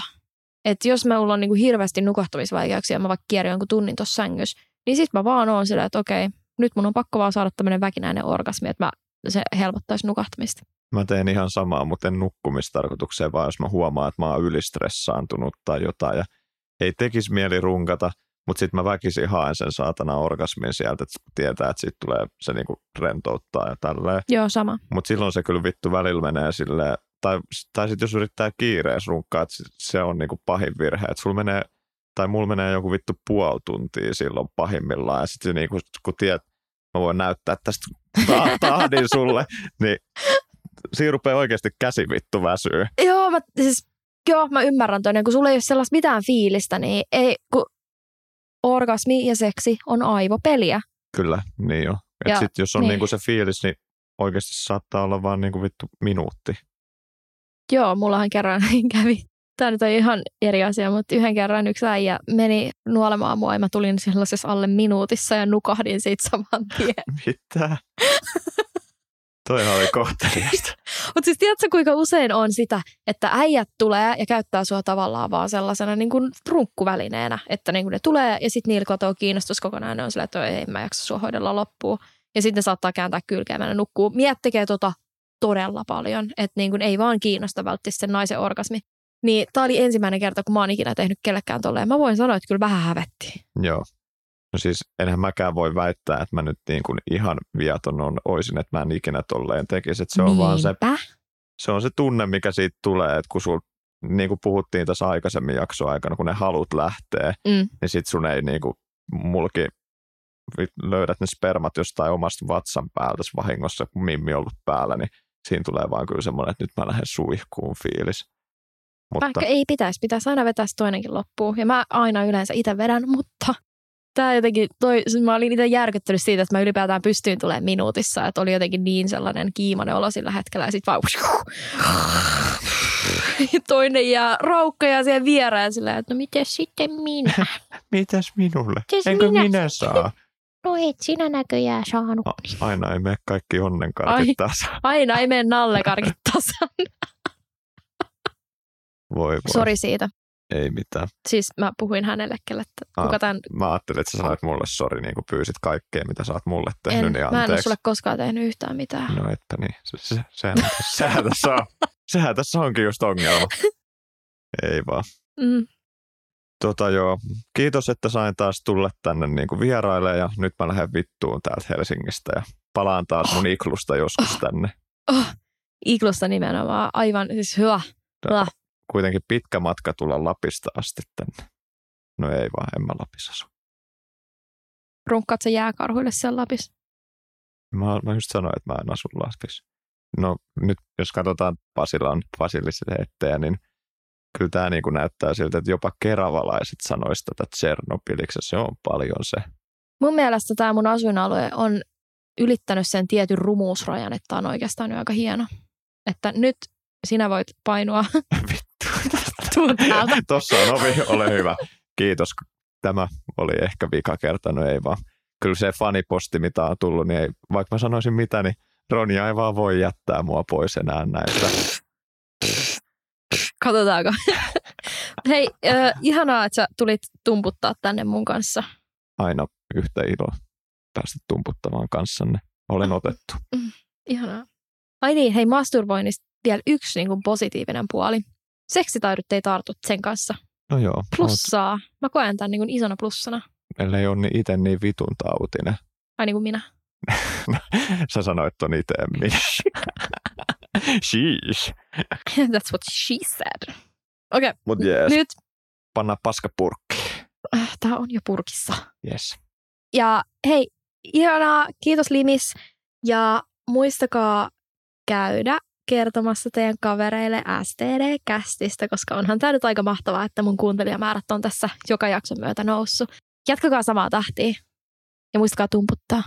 Että jos mä mulla on niinku hirveästi nukahtamisvaikeuksia ja mä vaikka kierrän jonkun tunnin tuossa sängyssä, niin sit mä vaan oon sillä, että okei, nyt mun on pakko vaan saada tämmöinen väkinäinen orgasmi, että mä, se helpottaisi nukahtamista. Mä teen ihan samaa, mutta en nukkumistarkoitukseen, vaan jos mä huomaan, että mä oon ylistressaantunut tai jotain ja ei tekisi mieli runkata, mutta sitten mä väkisin haen sen saatana orgasmin sieltä, että tietää, että siitä tulee se niinku rentouttaa ja tälleen. Joo, sama. Mutta silloin se kyllä vittu välillä menee silleen, tai, tai sitten jos yrittää kiireessä runkkaa, että se on niinku pahin virhe, että sulla menee, tai mulla menee joku vittu puoli tuntia silloin pahimmillaan, ja sitten niinku, kun tiedät, mä voin näyttää tästä ta- tahdin sulle, niin siinä rupeaa oikeasti käsi vittu väsyy. Joo, mä, siis, joo, mä ymmärrän toinen, kun sulla ei ole sellaista mitään fiilistä, niin ei, kun orgasmi ja seksi on aivopeliä. Kyllä, niin jo. Et Ja- sit, jos on niin. niinku se fiilis, niin oikeasti saattaa olla vaan niinku vittu minuutti. Joo, mullahan kerran kävi. Tämä nyt on ihan eri asia, mutta yhden kerran yksi äijä meni nuolemaan mua ja mä tulin sellaisessa alle minuutissa ja nukahdin siitä saman tien. Mitä? Toihan oli kohteliasta. Mutta siis tiedätkö, kuinka usein on sitä, että äijät tulee ja käyttää sua tavallaan vaan sellaisena niin kuin runkkuvälineenä, että niin kuin ne tulee ja sitten niillä kotoo kiinnostus kokonaan, ne on sillä, että ei mä jaksa sua hoidella loppuun. Ja sitten saattaa kääntää kylkeä ja mennä nukkuu. Miet tekee tota todella paljon, että niin kuin ei vaan kiinnosta välttämättä sen naisen orgasmi. Niin tämä oli ensimmäinen kerta, kun mä oon ikinä tehnyt kellekään tolleen. Mä voin sanoa, että kyllä vähän hävetti. Joo. No siis enhän mäkään voi väittää, että mä nyt niin kuin ihan viaton on, oisin, että mä en ikinä tolleen tekisi. Että se on vaan se, Niinpä. se on se tunne, mikä siitä tulee, että kun sul, niin kuin puhuttiin tässä aikaisemmin jaksoa aikana, kun ne halut lähtee, Mm. niin sit sun ei niin kuin, mulki löydät ne spermat jostain omasta vatsan päältä vahingossa, kun Mimmi on ollut päällä, niin siinä tulee vaan kyllä semmoinen, että nyt mä lähden suihkuun fiilis. Mutta Vaikka ei pitäisi, pitäisi aina vetää se toinenkin loppuun. Ja mä aina yleensä itse vedän, mutta tämä jotenkin, toi, siis mä olin itse järkyttynyt siitä, että mä ylipäätään pystyin tulemaan minuutissa. Että oli jotenkin niin sellainen kiimainen olo sillä hetkellä ja sitten vaan toinen jää raukkoja siihen viereen silleen, että no miten sitten minä? mitäs minulle? Mites Enkö minä minä, saa? No et sinä näköjään saanut. A- aina ei mene kaikki onnenkarkit taas. Aina ei mene nallekarkit tasan. Voi voi. Sori siitä. Ei mitään. Siis mä puhuin hänelle, kelle, että kuka tämän... Mä ajattelin, että sä sanoit mulle sori, niin kuin pyysit kaikkea, mitä sä oot mulle tehnyt, En, niin mä en ole anteeksi. sulle koskaan tehnyt yhtään mitään. No etpä niin. Se, se, sehän, sehän, tässä on, sehän tässä onkin just ongelma. Ei vaan. Mm. Tota joo, kiitos, että sain taas tulla tänne niin kuin vieraille ja nyt mä lähden vittuun täältä Helsingistä ja palaan taas mun iklusta joskus tänne. Oh, Iglusta nimenomaan. Aivan siis hyvä. hyvä. Kuitenkin pitkä matka tulla Lapista asti tänne. No ei vaan, en mä Lapissa asu. Runkkaat sä jääkarhuille siellä Lapissa? Mä, mä just sanoin, että mä en asu Lapissa. No nyt jos katsotaan Pasilan fasiliteetteja, niin kyllä tämä niin näyttää siltä, että jopa keravalaiset sanoisivat tätä Tsernobyliksi. Se on paljon se. Mun mielestä tämä mun asuinalue on ylittänyt sen tietyn rumuusrajan, että on oikeastaan aika hieno. Että nyt sinä voit painua Vittu. Tossa on ovi, ole hyvä. Kiitos. Tämä oli ehkä vika kerta, no ei vaan. Kyllä se faniposti, mitä on tullut, niin ei, vaikka mä sanoisin mitä, niin Ronja ei vaan voi jättää mua pois enää näistä. Katsotaanko. Hei, äh, ihanaa, että sä tulit tumputtaa tänne mun kanssa. Aina yhtä ilo päästä tumputtamaan kanssanne. Olen otettu. Ihanaa. Ai niin, hei masturboinnista vielä yksi niin kuin positiivinen puoli. Seksitaidot ei tartu sen kanssa. No joo. Plussaa. Mä koen tämän niin kuin isona plussana. Oot, ellei ole niin itse niin vitun tautinen. Ai niin kuin minä. Sä sanoit ton itse minä. Sheesh. That's what she said. Okei, okay, Mut jees, nyt panna paska purkki. äh, tää on jo purkissa. Yes. Ja hei, ihanaa, kiitos Limis. Ja muistakaa käydä kertomassa teidän kavereille STD-kästistä, koska onhan tämä nyt aika mahtavaa, että mun kuuntelijamäärät on tässä joka jakson myötä noussut. Jatkakaa samaa tahtia ja muistakaa tumputtaa.